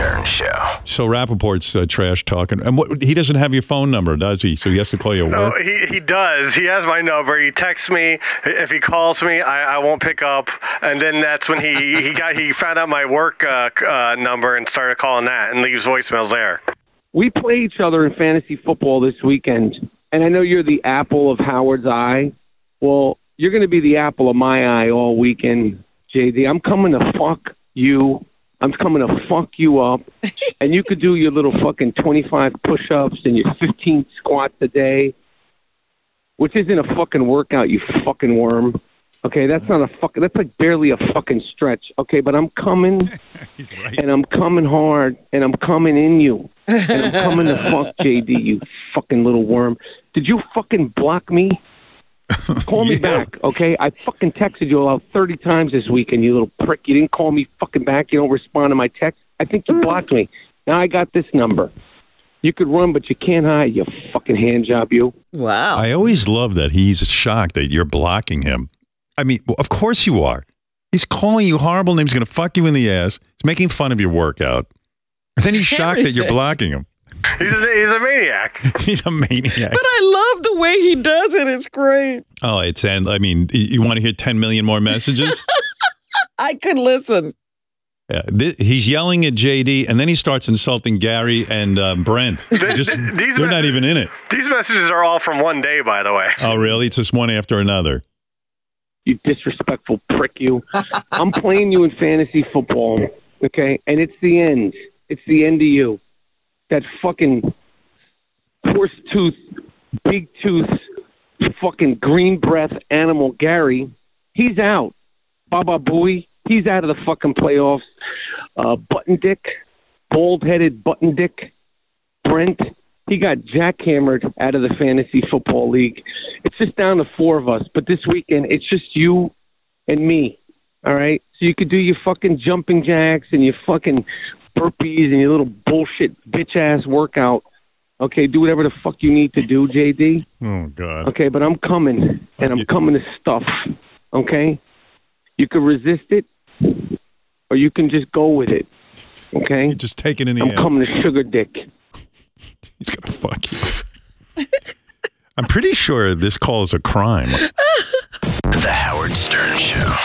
Stern Show. So Rapaport's uh, trash talking, and what, he doesn't have your phone number, does he? So he has to call you at No, work. he, he does. He has my number. He texts me. If he calls me, I, I won't pick up. And then that's when he, he got he found out my work uh, uh, number and started calling that and leaves voicemails there. we play each other in fantasy football this weekend, and I know you're the apple of Howard's eye. Well, you're going to be the apple of my eye all weekend, JD. I'm coming to fuck you. I'm coming to fuck you up, and you could do your little fucking 25 push-ups and your 15 squats a day, which isn't a fucking workout, you fucking worm. Okay, that's not a fucking. That's like barely a fucking stretch. Okay, but I'm coming He's right. and I'm coming hard, and I'm coming in you, and I'm coming to fuck JD, you fucking little worm. Did you fucking block me? Call me Yeah. back, okay? I fucking texted you about 30 times this weekend, you little prick. You didn't call me fucking back. You don't respond to my text. I think you blocked me. Now I got this number. You could run, but you can't hide, you fucking hand job, you. Wow. I always love that he's shocked that you're blocking him. I mean, well, of course you are. He's calling you horrible names, going to fuck you in the ass. He's making fun of your workout. And then he's shocked that you're blocking him. He's a, he's a maniac. He's a maniac. but I love the way he does it. It's great. Oh, it's and I mean, y- you want to hear 10 million more messages? I could listen. yeah, thi- he's yelling at JD, and then he starts insulting Gary and uh, Brent. Th- Just th- these they're not even in it. These messages are all from one day, by the way. Oh, really? It's just one after another. you disrespectful prick you. I'm playing you in fantasy football, okay? And it's the end. It's the end of you. That fucking horse tooth, big tooth, fucking green breath animal Gary, he's out. Baba Booey, he's out of the fucking playoffs. Uh, button Dick, bald headed Button Dick, Brent, he got jackhammered out of the fantasy football league. It's just down to four of us. But this weekend, it's just you and me. All right. So you could do your fucking jumping jacks and your fucking burpees and your little bullshit bitch ass workout. Okay. Do whatever the fuck you need to do, JD. Oh, God. Okay. But I'm coming and I'm coming to stuff. Okay. You can resist it or you can just go with it. Okay. You're just taking in the I'm air. coming to sugar dick. He's going to fuck you. I'm pretty sure this call is a crime. The Howard Stern Show.